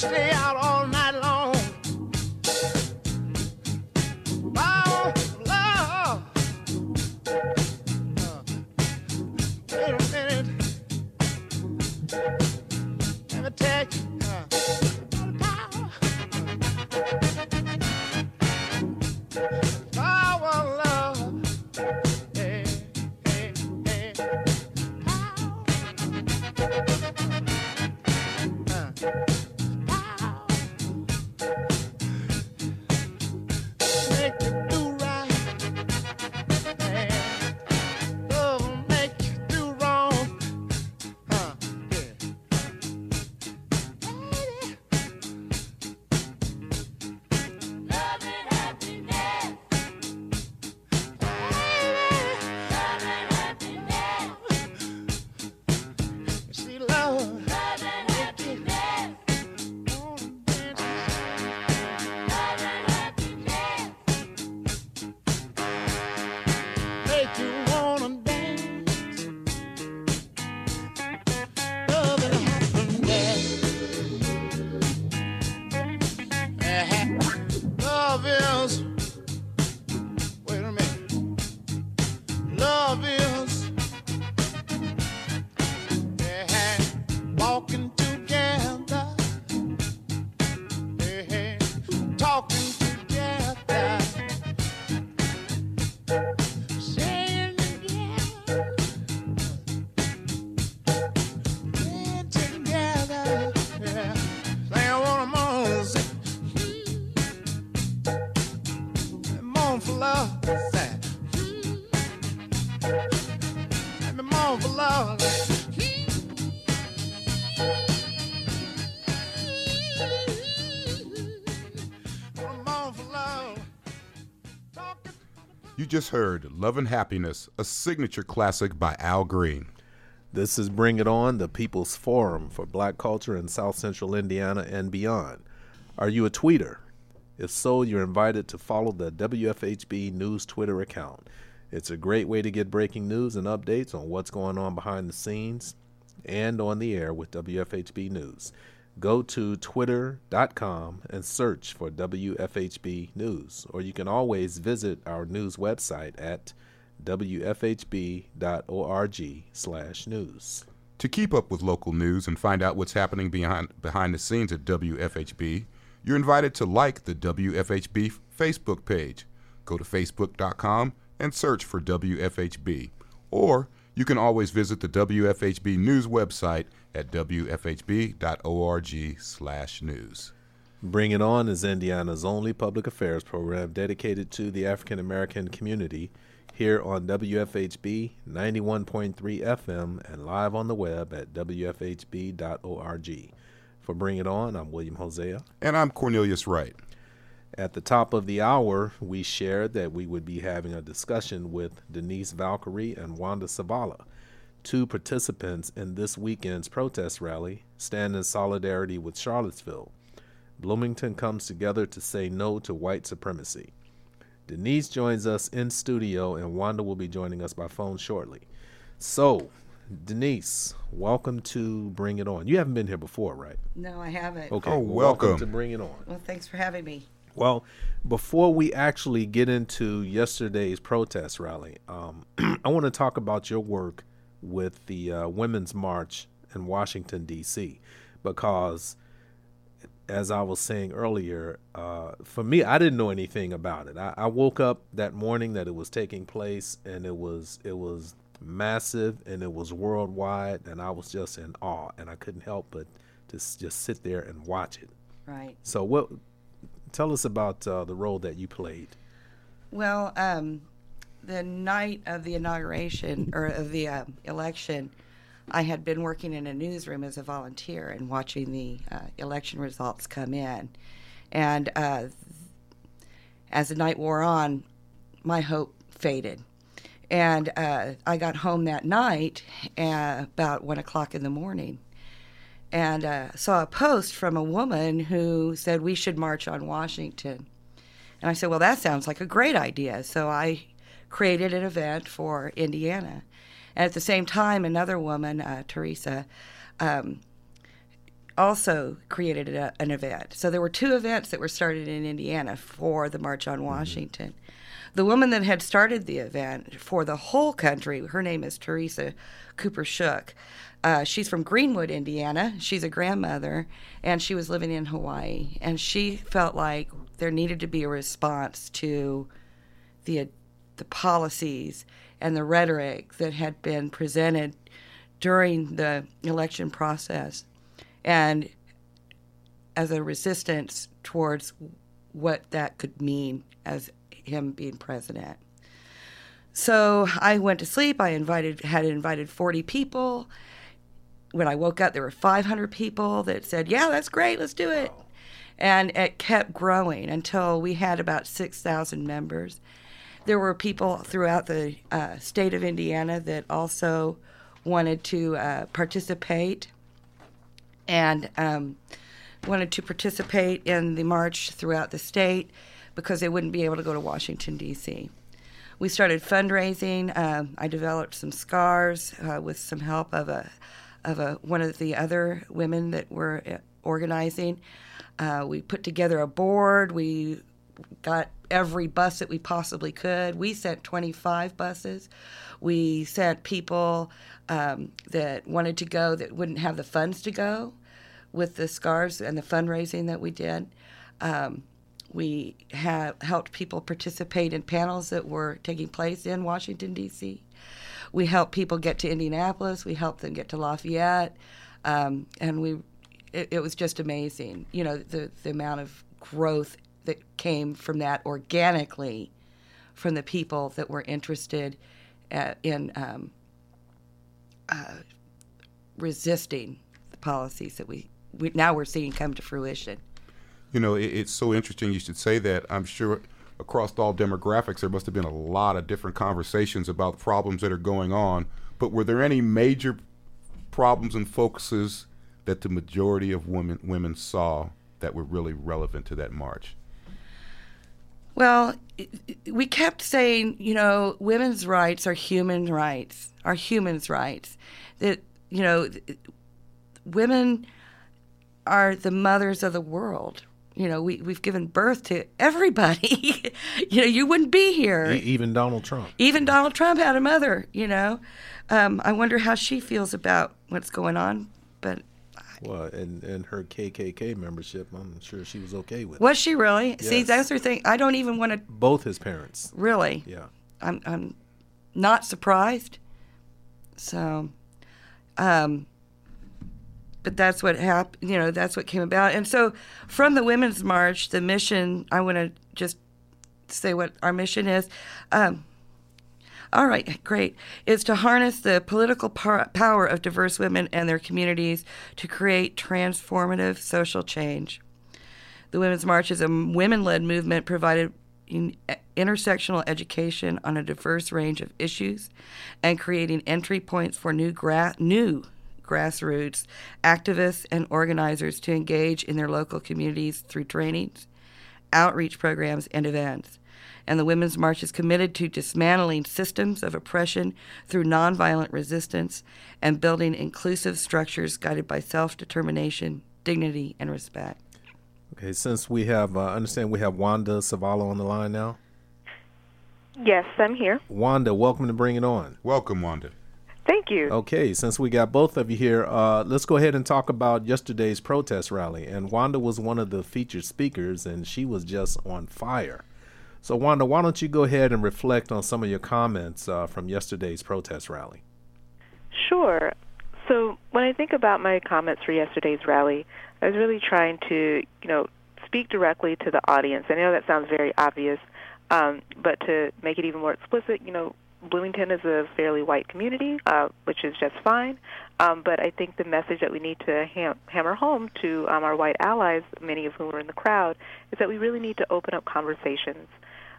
stay. You just heard Love and Happiness, a signature classic by Al Green. This is Bring It On, the People's Forum for Black Culture in South Central Indiana and beyond. Are you a tweeter? If so, you're invited to follow the WFHB News Twitter account. It's a great way to get breaking news and updates on what's going on behind the scenes and on the air with WFHB News. Go to twitter.com and search for WFHB News, or you can always visit our news website at wfhb.org slash news. To keep up with local news and find out what's happening behind, behind the scenes at WFHB, you're invited to like the WFHB Facebook page. Go to facebook.com and search for WFHB. Or you can always visit the WFHB news website at wfhb.org slash news. Bring It On is Indiana's only public affairs program dedicated to the African American community here on WFHB 91.3 FM and live on the web at WFHB.org. For Bring It On, I'm William Hosea. And I'm Cornelius Wright. At the top of the hour, we shared that we would be having a discussion with Denise Valkyrie and Wanda Savala, two participants in this weekend's protest rally, Stand in Solidarity with Charlottesville. Bloomington comes together to say no to white supremacy. Denise joins us in studio, and Wanda will be joining us by phone shortly. So, Denise, welcome to Bring It On. You haven't been here before, right? No, I haven't. Okay. Oh, well, welcome. to Bring It On. Well, thanks for having me. Well, before we actually get into yesterday's protest rally, um, [clears throat] I want to talk about your work with the uh, Women's March in Washington, D.C., because as I was saying earlier, uh, for me, I didn't know anything about it. I, I woke up that morning that it was taking place, and it was it was massive and it was worldwide, and I was just in awe, and I couldn't help but to s- just sit there and watch it. Right. So, what? Tell us about uh, the role that you played. Well, um, the night of the inauguration or of the uh, election, I had been working in a newsroom as a volunteer and watching the uh, election results come in. And uh, as the night wore on, my hope faded. And uh, I got home that night uh, about one o'clock in the morning and uh, saw a post from a woman who said we should march on Washington. And I said, well, that sounds like a great idea. So I created an event for Indiana. And at the same time, another woman, uh, Teresa, um, also created a, an event. So there were two events that were started in Indiana for the March on Washington. The woman that had started the event for the whole country, her name is Teresa Cooper Shook. Uh, she's from Greenwood, Indiana. She's a grandmother, and she was living in Hawaii. And she felt like there needed to be a response to the the policies and the rhetoric that had been presented during the election process, and as a resistance towards what that could mean as him being president. So I went to sleep. I invited had invited 40 people. When I woke up, there were 500 people that said, "Yeah, that's great. Let's do it." And it kept growing until we had about 6,000 members. There were people throughout the uh, state of Indiana that also wanted to uh, participate and um, wanted to participate in the march throughout the state because they wouldn't be able to go to Washington, D.C. We started fundraising. Um, I developed some scars uh, with some help of a of a one of the other women that were uh, organizing. Uh, we put together a board. We got every bus that we possibly could. We sent 25 buses. We sent people um, that wanted to go that wouldn't have the funds to go with the scars and the fundraising that we did. Um, we have helped people participate in panels that were taking place in Washington, D.C. We helped people get to Indianapolis. We helped them get to Lafayette. Um, and we, it, it was just amazing, you know, the, the amount of growth that came from that organically from the people that were interested at, in um, uh, resisting the policies that we, we now we're seeing come to fruition. You know, it, it's so interesting you should say that. I'm sure across all demographics, there must have been a lot of different conversations about problems that are going on. But were there any major problems and focuses that the majority of women women saw that were really relevant to that march? Well, we kept saying, you know, women's rights are human rights, are humans' rights. That, you know, women are the mothers of the world. You know, we, we've given birth to everybody. [laughs] you know, you wouldn't be here. even Donald Trump. Even Donald Trump had a mother, you know. Um, I wonder how she feels about what's going on. But well, and and her KKK membership, I'm sure she was okay with. Was she really? Yes. See, that's her thing. I don't even want to. Both his parents. Really? Yeah. I'm I'm not surprised. So, um, but that's what happened. You know, that's what came about. And so, from the Women's March, the mission. I want to just say what our mission is. Um, all right, great. Is to harness the political par- power of diverse women and their communities to create transformative social change. The Women's March is a women led movement provided in intersectional education on a diverse range of issues and creating entry points for new, gra- new grassroots activists and organizers to engage in their local communities through trainings, outreach programs, and events and the Women's March is committed to dismantling systems of oppression through nonviolent resistance and building inclusive structures guided by self determination, dignity, and respect. Okay, since we have, uh, understand we have Wanda Savala on the line now. Yes, I'm here. Wanda, welcome to Bring It On. Welcome, Wanda. Thank you. Okay, since we got both of you here, uh, let's go ahead and talk about yesterday's protest rally. And Wanda was one of the featured speakers, and she was just on fire. So, Wanda, why don't you go ahead and reflect on some of your comments uh, from yesterday's protest rally? Sure. So, when I think about my comments for yesterday's rally, I was really trying to, you know, speak directly to the audience. I know that sounds very obvious, um, but to make it even more explicit, you know, Bloomington is a fairly white community, uh, which is just fine. Um, but I think the message that we need to ham- hammer home to um, our white allies, many of whom are in the crowd, is that we really need to open up conversations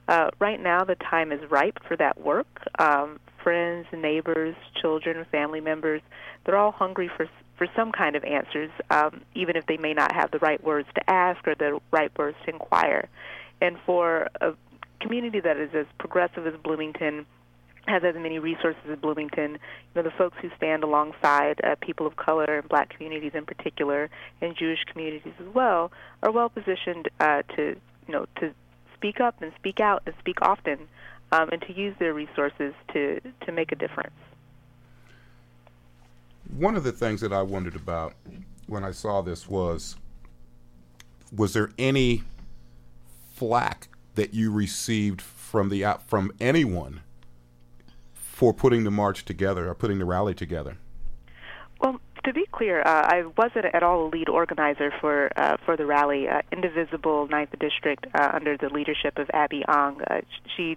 uh, right now, the time is ripe for that work. Um, friends, neighbors, children, family members, they're all hungry for for some kind of answers, um, even if they may not have the right words to ask or the right words to inquire. And for a community that is as progressive as Bloomington, has as many resources as Bloomington, you know, the folks who stand alongside uh, people of color and black communities in particular, and Jewish communities as well, are well positioned uh, to, you know, to speak up and speak out and speak often, um, and to use their resources to to make a difference. One of the things that I wondered about when I saw this was was there any flack that you received from the from anyone for putting the march together or putting the rally together? Well, to be clear, uh, I wasn't at all a lead organizer for uh, for the rally. Uh, Indivisible Ninth District, uh, under the leadership of Abby Ong, uh, she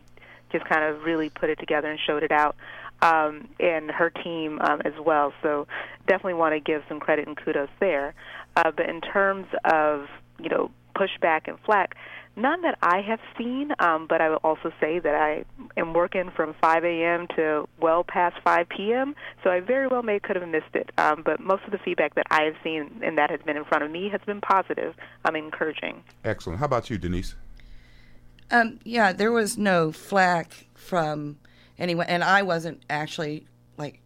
just kind of really put it together and showed it out, um, and her team um, as well. So definitely want to give some credit and kudos there. Uh, but in terms of you know pushback and flack, None that I have seen, um, but I will also say that I am working from 5 a.m. to well past 5 p.m., so I very well may could have missed it. Um, but most of the feedback that I have seen and that has been in front of me has been positive. I'm encouraging. Excellent. How about you, Denise? Um, yeah, there was no flack from anyone, and I wasn't actually like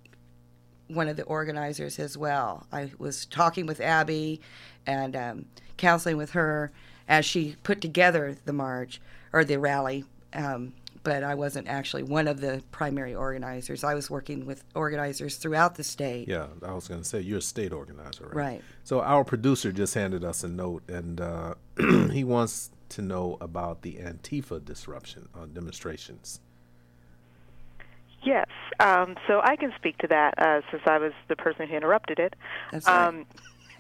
one of the organizers as well. I was talking with Abby and um, counseling with her as she put together the march or the rally. Um, but I wasn't actually one of the primary organizers. I was working with organizers throughout the state. Yeah, I was going to say you're a state organizer, right? Right. So our producer just handed us a note, and uh, [clears throat] he wants to know about the Antifa disruption on demonstrations. Yes, um, so I can speak to that uh, since I was the person who interrupted it. That's right. Um,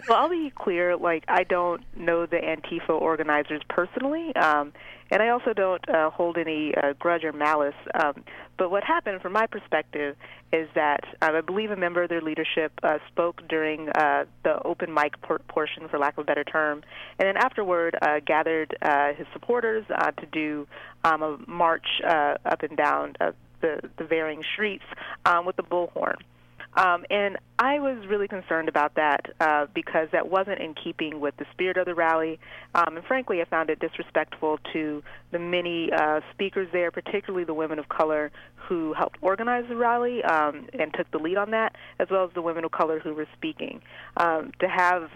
Well, I'll be clear. Like, I don't know the Antifa organizers personally, um, and I also don't uh, hold any uh, grudge or malice. Um, but what happened, from my perspective, is that uh, I believe a member of their leadership uh, spoke during uh, the open mic por- portion, for lack of a better term, and then afterward uh, gathered uh, his supporters uh, to do um, a march uh, up and down uh, the, the varying streets um, with the bullhorn. Um, and I was really concerned about that uh, because that wasn't in keeping with the spirit of the rally. Um, and frankly, I found it disrespectful to the many uh, speakers there, particularly the women of color who helped organize the rally um, and took the lead on that, as well as the women of color who were speaking. Um, to have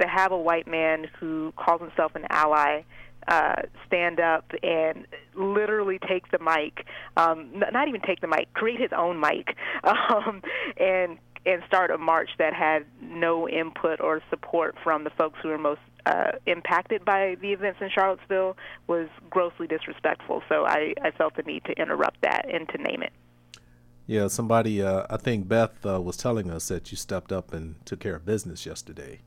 to have a white man who calls himself an ally uh, stand up and literally take the mic, um, not even take the mic, create his own mic, [laughs] um, and and start a march that had no input or support from the folks who were most uh, impacted by the events in Charlottesville was grossly disrespectful. So I, I felt the need to interrupt that and to name it. Yeah, somebody, uh, I think Beth uh, was telling us that you stepped up and took care of business yesterday.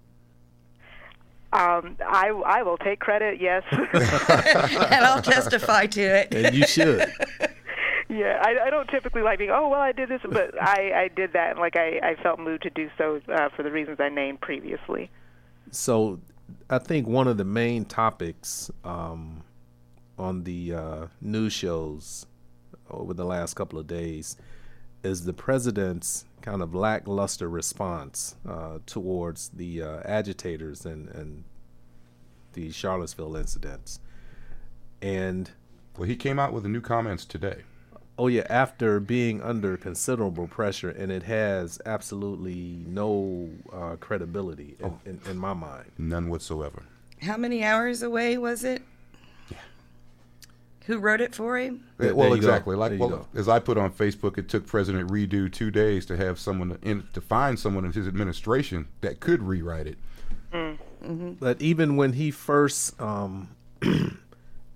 Um, I, I will take credit, yes. [laughs] and I'll testify to it. And you should. [laughs] yeah, I, I don't typically like being, oh, well, I did this, but I, I did that, and like I, I felt moved to do so uh, for the reasons I named previously. So I think one of the main topics um, on the uh, news shows over the last couple of days is the president's kind of lackluster response uh, towards the uh, agitators and, and the Charlottesville incidents. And well, he came out with the new comments today. Oh yeah, after being under considerable pressure, and it has absolutely no uh, credibility in, oh. in, in my mind. None whatsoever. How many hours away was it? Who wrote it for him? Yeah, well, exactly. Go. Like well, as I put on Facebook, it took President Redo two days to have someone in, to find someone in his administration that could rewrite it. Mm. Mm-hmm. But even when he first um, [clears throat]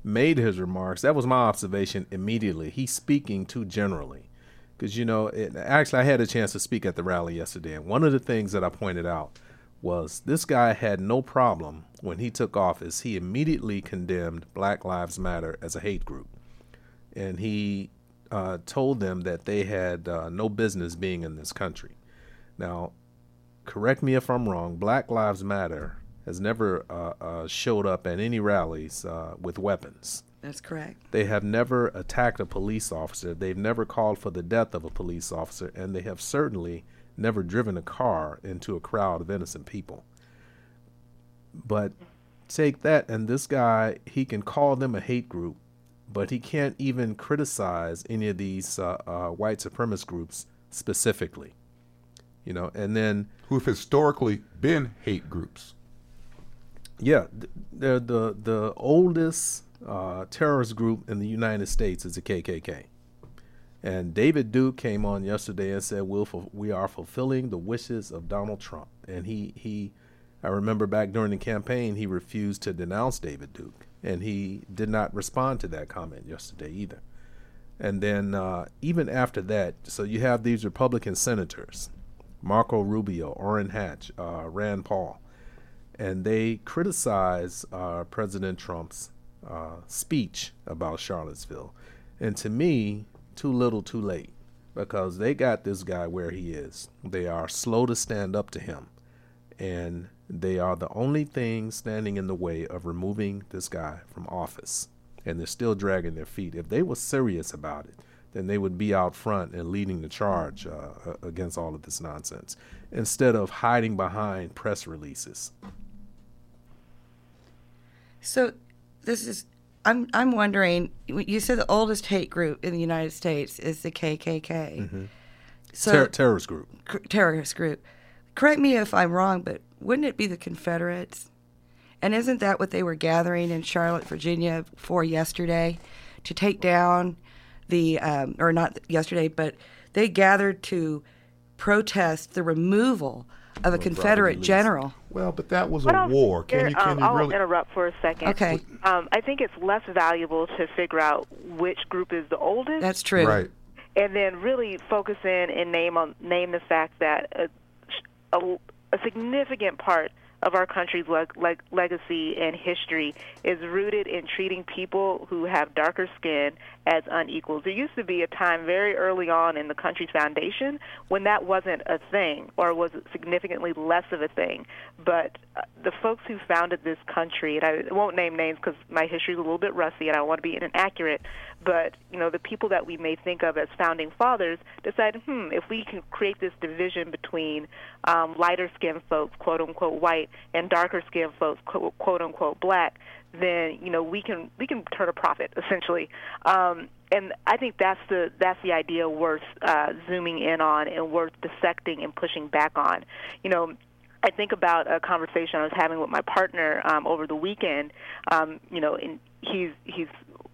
made his remarks, that was my observation immediately. He's speaking too generally, because you know, it, actually, I had a chance to speak at the rally yesterday, and one of the things that I pointed out was this guy had no problem when he took office. He immediately condemned Black Lives Matter as a hate group. And he uh, told them that they had uh, no business being in this country. Now, correct me if I'm wrong, Black Lives Matter has never uh, uh showed up at any rallies uh, with weapons. That's correct. They have never attacked a police officer. They've never called for the death of a police officer, and they have certainly never driven a car into a crowd of innocent people. But take that, and this guy, he can call them a hate group, but he can't even criticize any of these uh, uh, white supremacist groups specifically. You know, and then who've historically been hate groups. Yeah, they're the the oldest uh, terrorist group in the United States is the KKK. And David Duke came on yesterday and said, we'll, we are fulfilling the wishes of Donald Trump. And he, he, I remember back during the campaign, he refused to denounce David Duke. And he did not respond to that comment yesterday either. And then uh, even after that, so you have these Republican senators, Marco Rubio, Orrin Hatch, uh, Rand Paul, and they criticize uh, President Trump's uh, speech about Charlottesville. And to me, too little, too late, because they got this guy where he is. They are slow to stand up to him, and they are the only thing standing in the way of removing this guy from office. And they're still dragging their feet. If they were serious about it, then they would be out front and leading the charge uh, against all of this nonsense instead of hiding behind press releases. So, this is I'm I'm wondering. You said the oldest hate group in the United States is the KKK. Mm-hmm. So Ter- terrorist group. C- terrorist group. Correct me if I'm wrong, but wouldn't it be the Confederates? And isn't that what they were gathering in Charlotte, Virginia, for yesterday, to take down the um, or not yesterday, but they gathered to protest the removal of a Confederate general. Well, but that was a war. Can you can um, you I'll really interrupt for a second? Okay. Um, I think it's less valuable to figure out which group is the oldest. That's true. Right. And then really focus in and name on name the fact that a, a, a significant part of our country's leg- leg- legacy and history is rooted in treating people who have darker skin as unequals. There used to be a time very early on in the country's foundation when that wasn't a thing or was significantly less of a thing. But uh, the folks who founded this country, and I won't name names because my history is a little bit rusty and I want to be inaccurate, but you know the people that we may think of as founding fathers decided, hmm, if we can create this division between um, lighter skinned folks, quote unquote white, and darker skinned folks, quote, quote unquote black, then you know we can we can turn a profit essentially. Um, and I think that's the that's the idea worth uh, zooming in on and worth dissecting and pushing back on. You know, I think about a conversation I was having with my partner um, over the weekend. Um, you know, and he's he's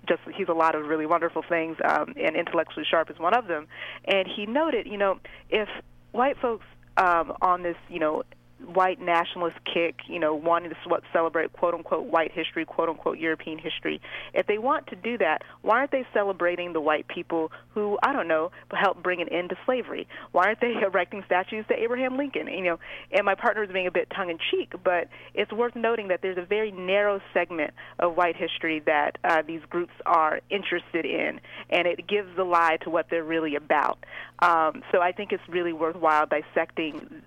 just he's a lot of really wonderful things, um, and intellectually sharp is one of them. And he noted, you know, if white folks um, on this, you know, white nationalist kick, you know, wanting to celebrate quote unquote white history, quote unquote European history. If they want to do that, why aren't they celebrating the white people who, I don't know, helped bring an end to slavery? Why aren't they [laughs] erecting statues to Abraham Lincoln? You know, and my partner is being a bit tongue in cheek, but it's worth noting that there's a very narrow segment of white history that uh, these groups are interested in, and it gives the lie to what they're really about. Um, so I think it's really worthwhile dissecting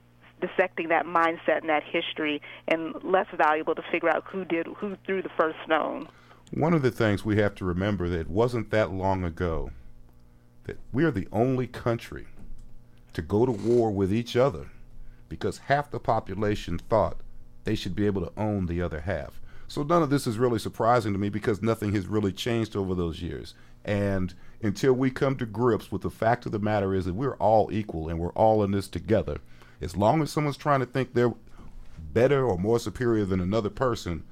dissecting that mindset and that history, and less valuable to figure out who did who threw the first stone. One of the things we have to remember that it wasn't that long ago that we are the only country to go to war with each other because half the population thought they should be able to own the other half. So none of this is really surprising to me because nothing has really changed over those years. And until we come to grips with the fact of the matter is that we're all equal and we're all in this together, as long as someone's trying to think they're better or more superior than another person,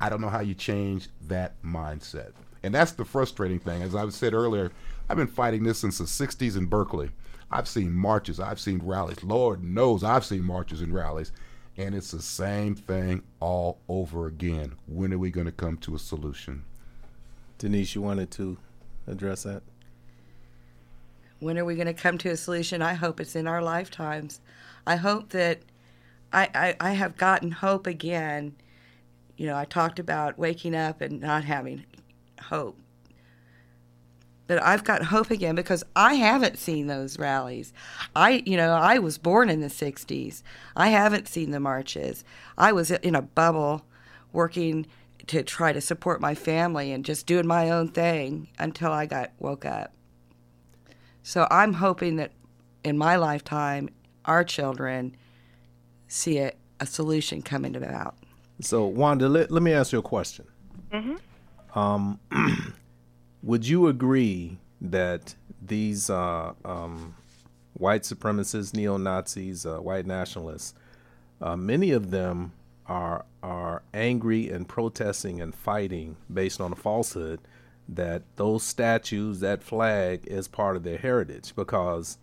I don't know how you change that mindset. And that's the frustrating thing. As I said earlier, I've been fighting this since the 60s in Berkeley. I've seen marches, I've seen rallies. Lord knows I've seen marches and rallies. And it's the same thing all over again. When are we going to come to a solution? Denise, you wanted to address that? When are we going to come to a solution? I hope it's in our lifetimes. I hope that I, I, I have gotten hope again. You know, I talked about waking up and not having hope. But I've got hope again because I haven't seen those rallies. I, you know, I was born in the 60s. I haven't seen the marches. I was in a bubble working to try to support my family and just doing my own thing until I got woke up. So I'm hoping that in my lifetime our children see a, a solution coming about. So, Wanda, let, let me ask you a question. Mm-hmm. Um, [clears throat] would you agree that these uh, um, white supremacists, neo Nazis, uh, white nationalists, uh, many of them are are angry and protesting and fighting based on a falsehood that those statues, that flag, is part of their heritage because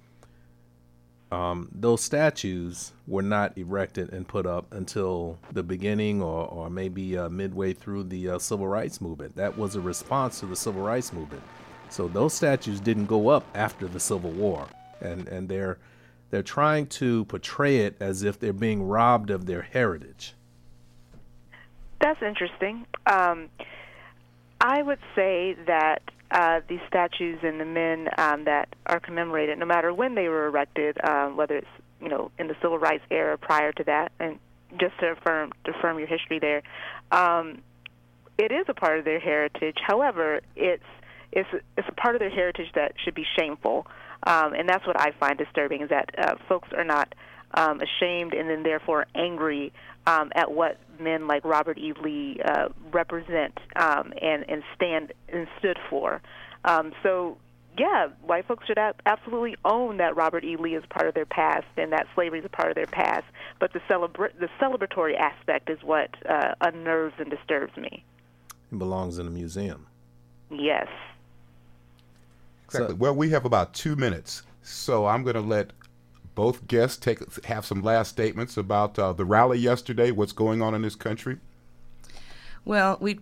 um, those statues were not erected and put up until the beginning or, or maybe uh, midway through the uh, civil rights movement. That was a response to the civil rights movement. So those statues didn't go up after the Civil War, and and they're they're trying to portray it as if they're being robbed of their heritage. That's interesting. Um, I would say that uh, these statues and the men um, that are commemorated, no matter when they were erected, um, whether it's you know in the civil rights era prior to that, and just to affirm to affirm your history there, um, it is a part of their heritage. However, it's it's it's a part of their heritage that should be shameful, um, and that's what I find disturbing is that uh, folks are not um, ashamed and then therefore angry um, at what men like Robert E. Lee uh, represent um, and and stand and stood for. Um, so yeah, white folks should absolutely own that Robert E. Lee is part of their past and that slavery is a part of their past. But the celebra- the celebratory aspect is what uh, unnerves and disturbs me. It belongs in a museum. Yes. Exactly. So, well, we have about two minutes, so I'm going to let both guests take have some last statements about uh, the rally yesterday. What's going on in this country? Well, we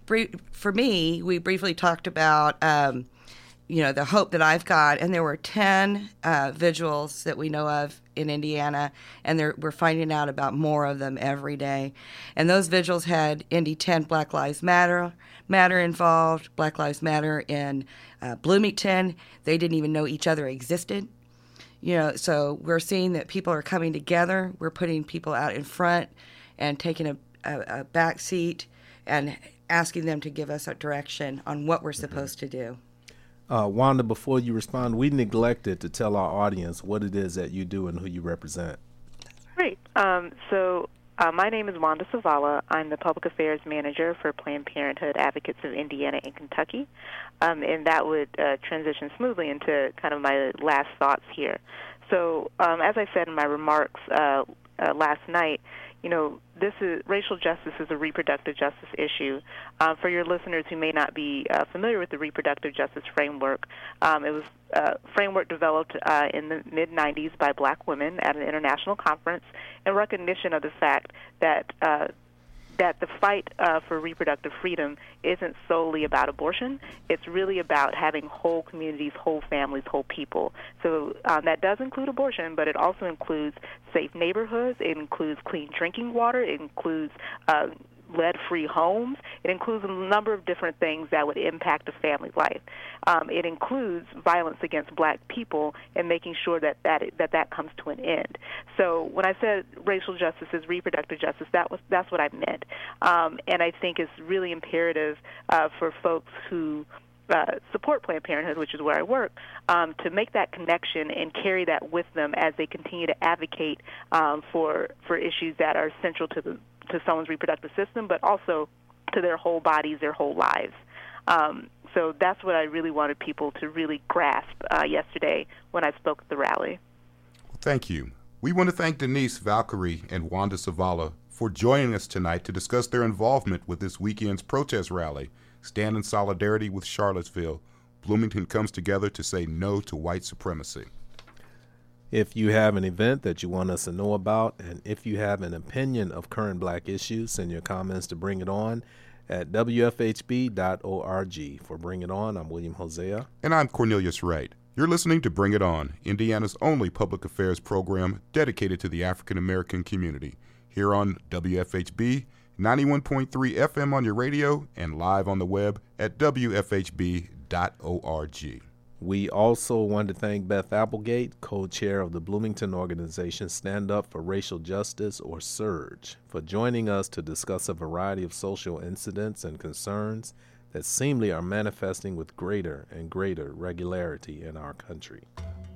for me, we briefly talked about um, you know, the hope that I've got, and there were 10 uh, vigils that we know of in Indiana, and we're finding out about more of them every day. And those vigils had Indy 10 Black Lives Matter, Matter involved, Black Lives Matter in uh, Bloomington. They didn't even know each other existed. You know, so we're seeing that people are coming together. We're putting people out in front and taking a, a, a back seat and asking them to give us a direction on what we're mm-hmm. supposed to do. Uh, Wanda, before you respond, we neglected to tell our audience what it is that you do and who you represent. Great. Um, so, uh, my name is Wanda Savala. I'm the Public Affairs Manager for Planned Parenthood Advocates of Indiana and Kentucky. Um, and that would uh, transition smoothly into kind of my last thoughts here. So, um, as I said in my remarks uh, uh, last night, you know, this is racial justice is a reproductive justice issue. Uh, for your listeners who may not be uh, familiar with the reproductive justice framework, um, it was a uh, framework developed uh, in the mid 90s by black women at an international conference in recognition of the fact that uh, that the fight uh, for reproductive freedom isn't solely about abortion. It's really about having whole communities, whole families, whole people. So um, that does include abortion, but it also includes safe neighborhoods. It includes clean drinking water. It includes uh, lead free homes. It includes a number of different things that would impact a family life. Um, it includes violence against black people and making sure that that, that that comes to an end. So when I said racial justice is reproductive justice, that was that's what I meant. Um, and I think it's really imperative uh, for folks who uh, support Planned Parenthood, which is where I work, um, to make that connection and carry that with them as they continue to advocate um, for for issues that are central to the to someone's reproductive system, but also to their whole bodies, their whole lives. Um, so that's what I really wanted people to really grasp uh, yesterday when I spoke at the rally. Thank you. We want to thank Denise Valkyrie and Wanda Savala for joining us tonight to discuss their involvement with this weekend's protest rally. Stand in solidarity with Charlottesville. Bloomington comes together to say no to white supremacy. If you have an event that you want us to know about, and if you have an opinion of current black issues, send your comments to Bring It On at WFHB.org. For Bring It On, I'm William Hosea. And I'm Cornelius Wright. You're listening to Bring It On, Indiana's only public affairs program dedicated to the African American community. Here on WFHB 91.3 FM on your radio and live on the web at WFHB.org. We also want to thank Beth Applegate, co chair of the Bloomington organization Stand Up for Racial Justice, or SURJ, for joining us to discuss a variety of social incidents and concerns that seemingly are manifesting with greater and greater regularity in our country.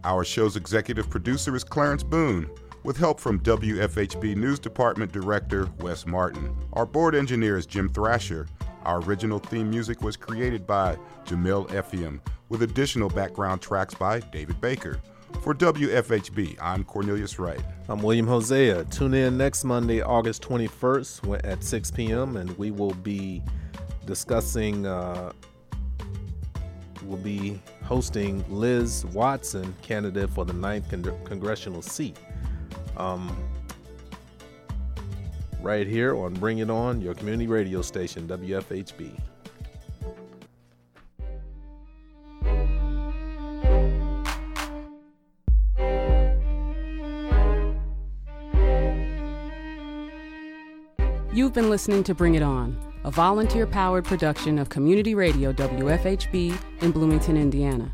Our show's executive producer is Clarence Boone, with help from WFHB News Department Director Wes Martin. Our board engineer is Jim Thrasher. Our original theme music was created by Jamil Effiam with additional background tracks by David Baker. For WFHB, I'm Cornelius Wright. I'm William Hosea. Tune in next Monday, August 21st at 6 p.m., and we will be discussing, uh, we'll be hosting Liz Watson, candidate for the 9th con- congressional seat. Um, right here on Bring It On, your community radio station, WFHB. You've been listening to Bring It On, a volunteer powered production of Community Radio WFHB in Bloomington, Indiana.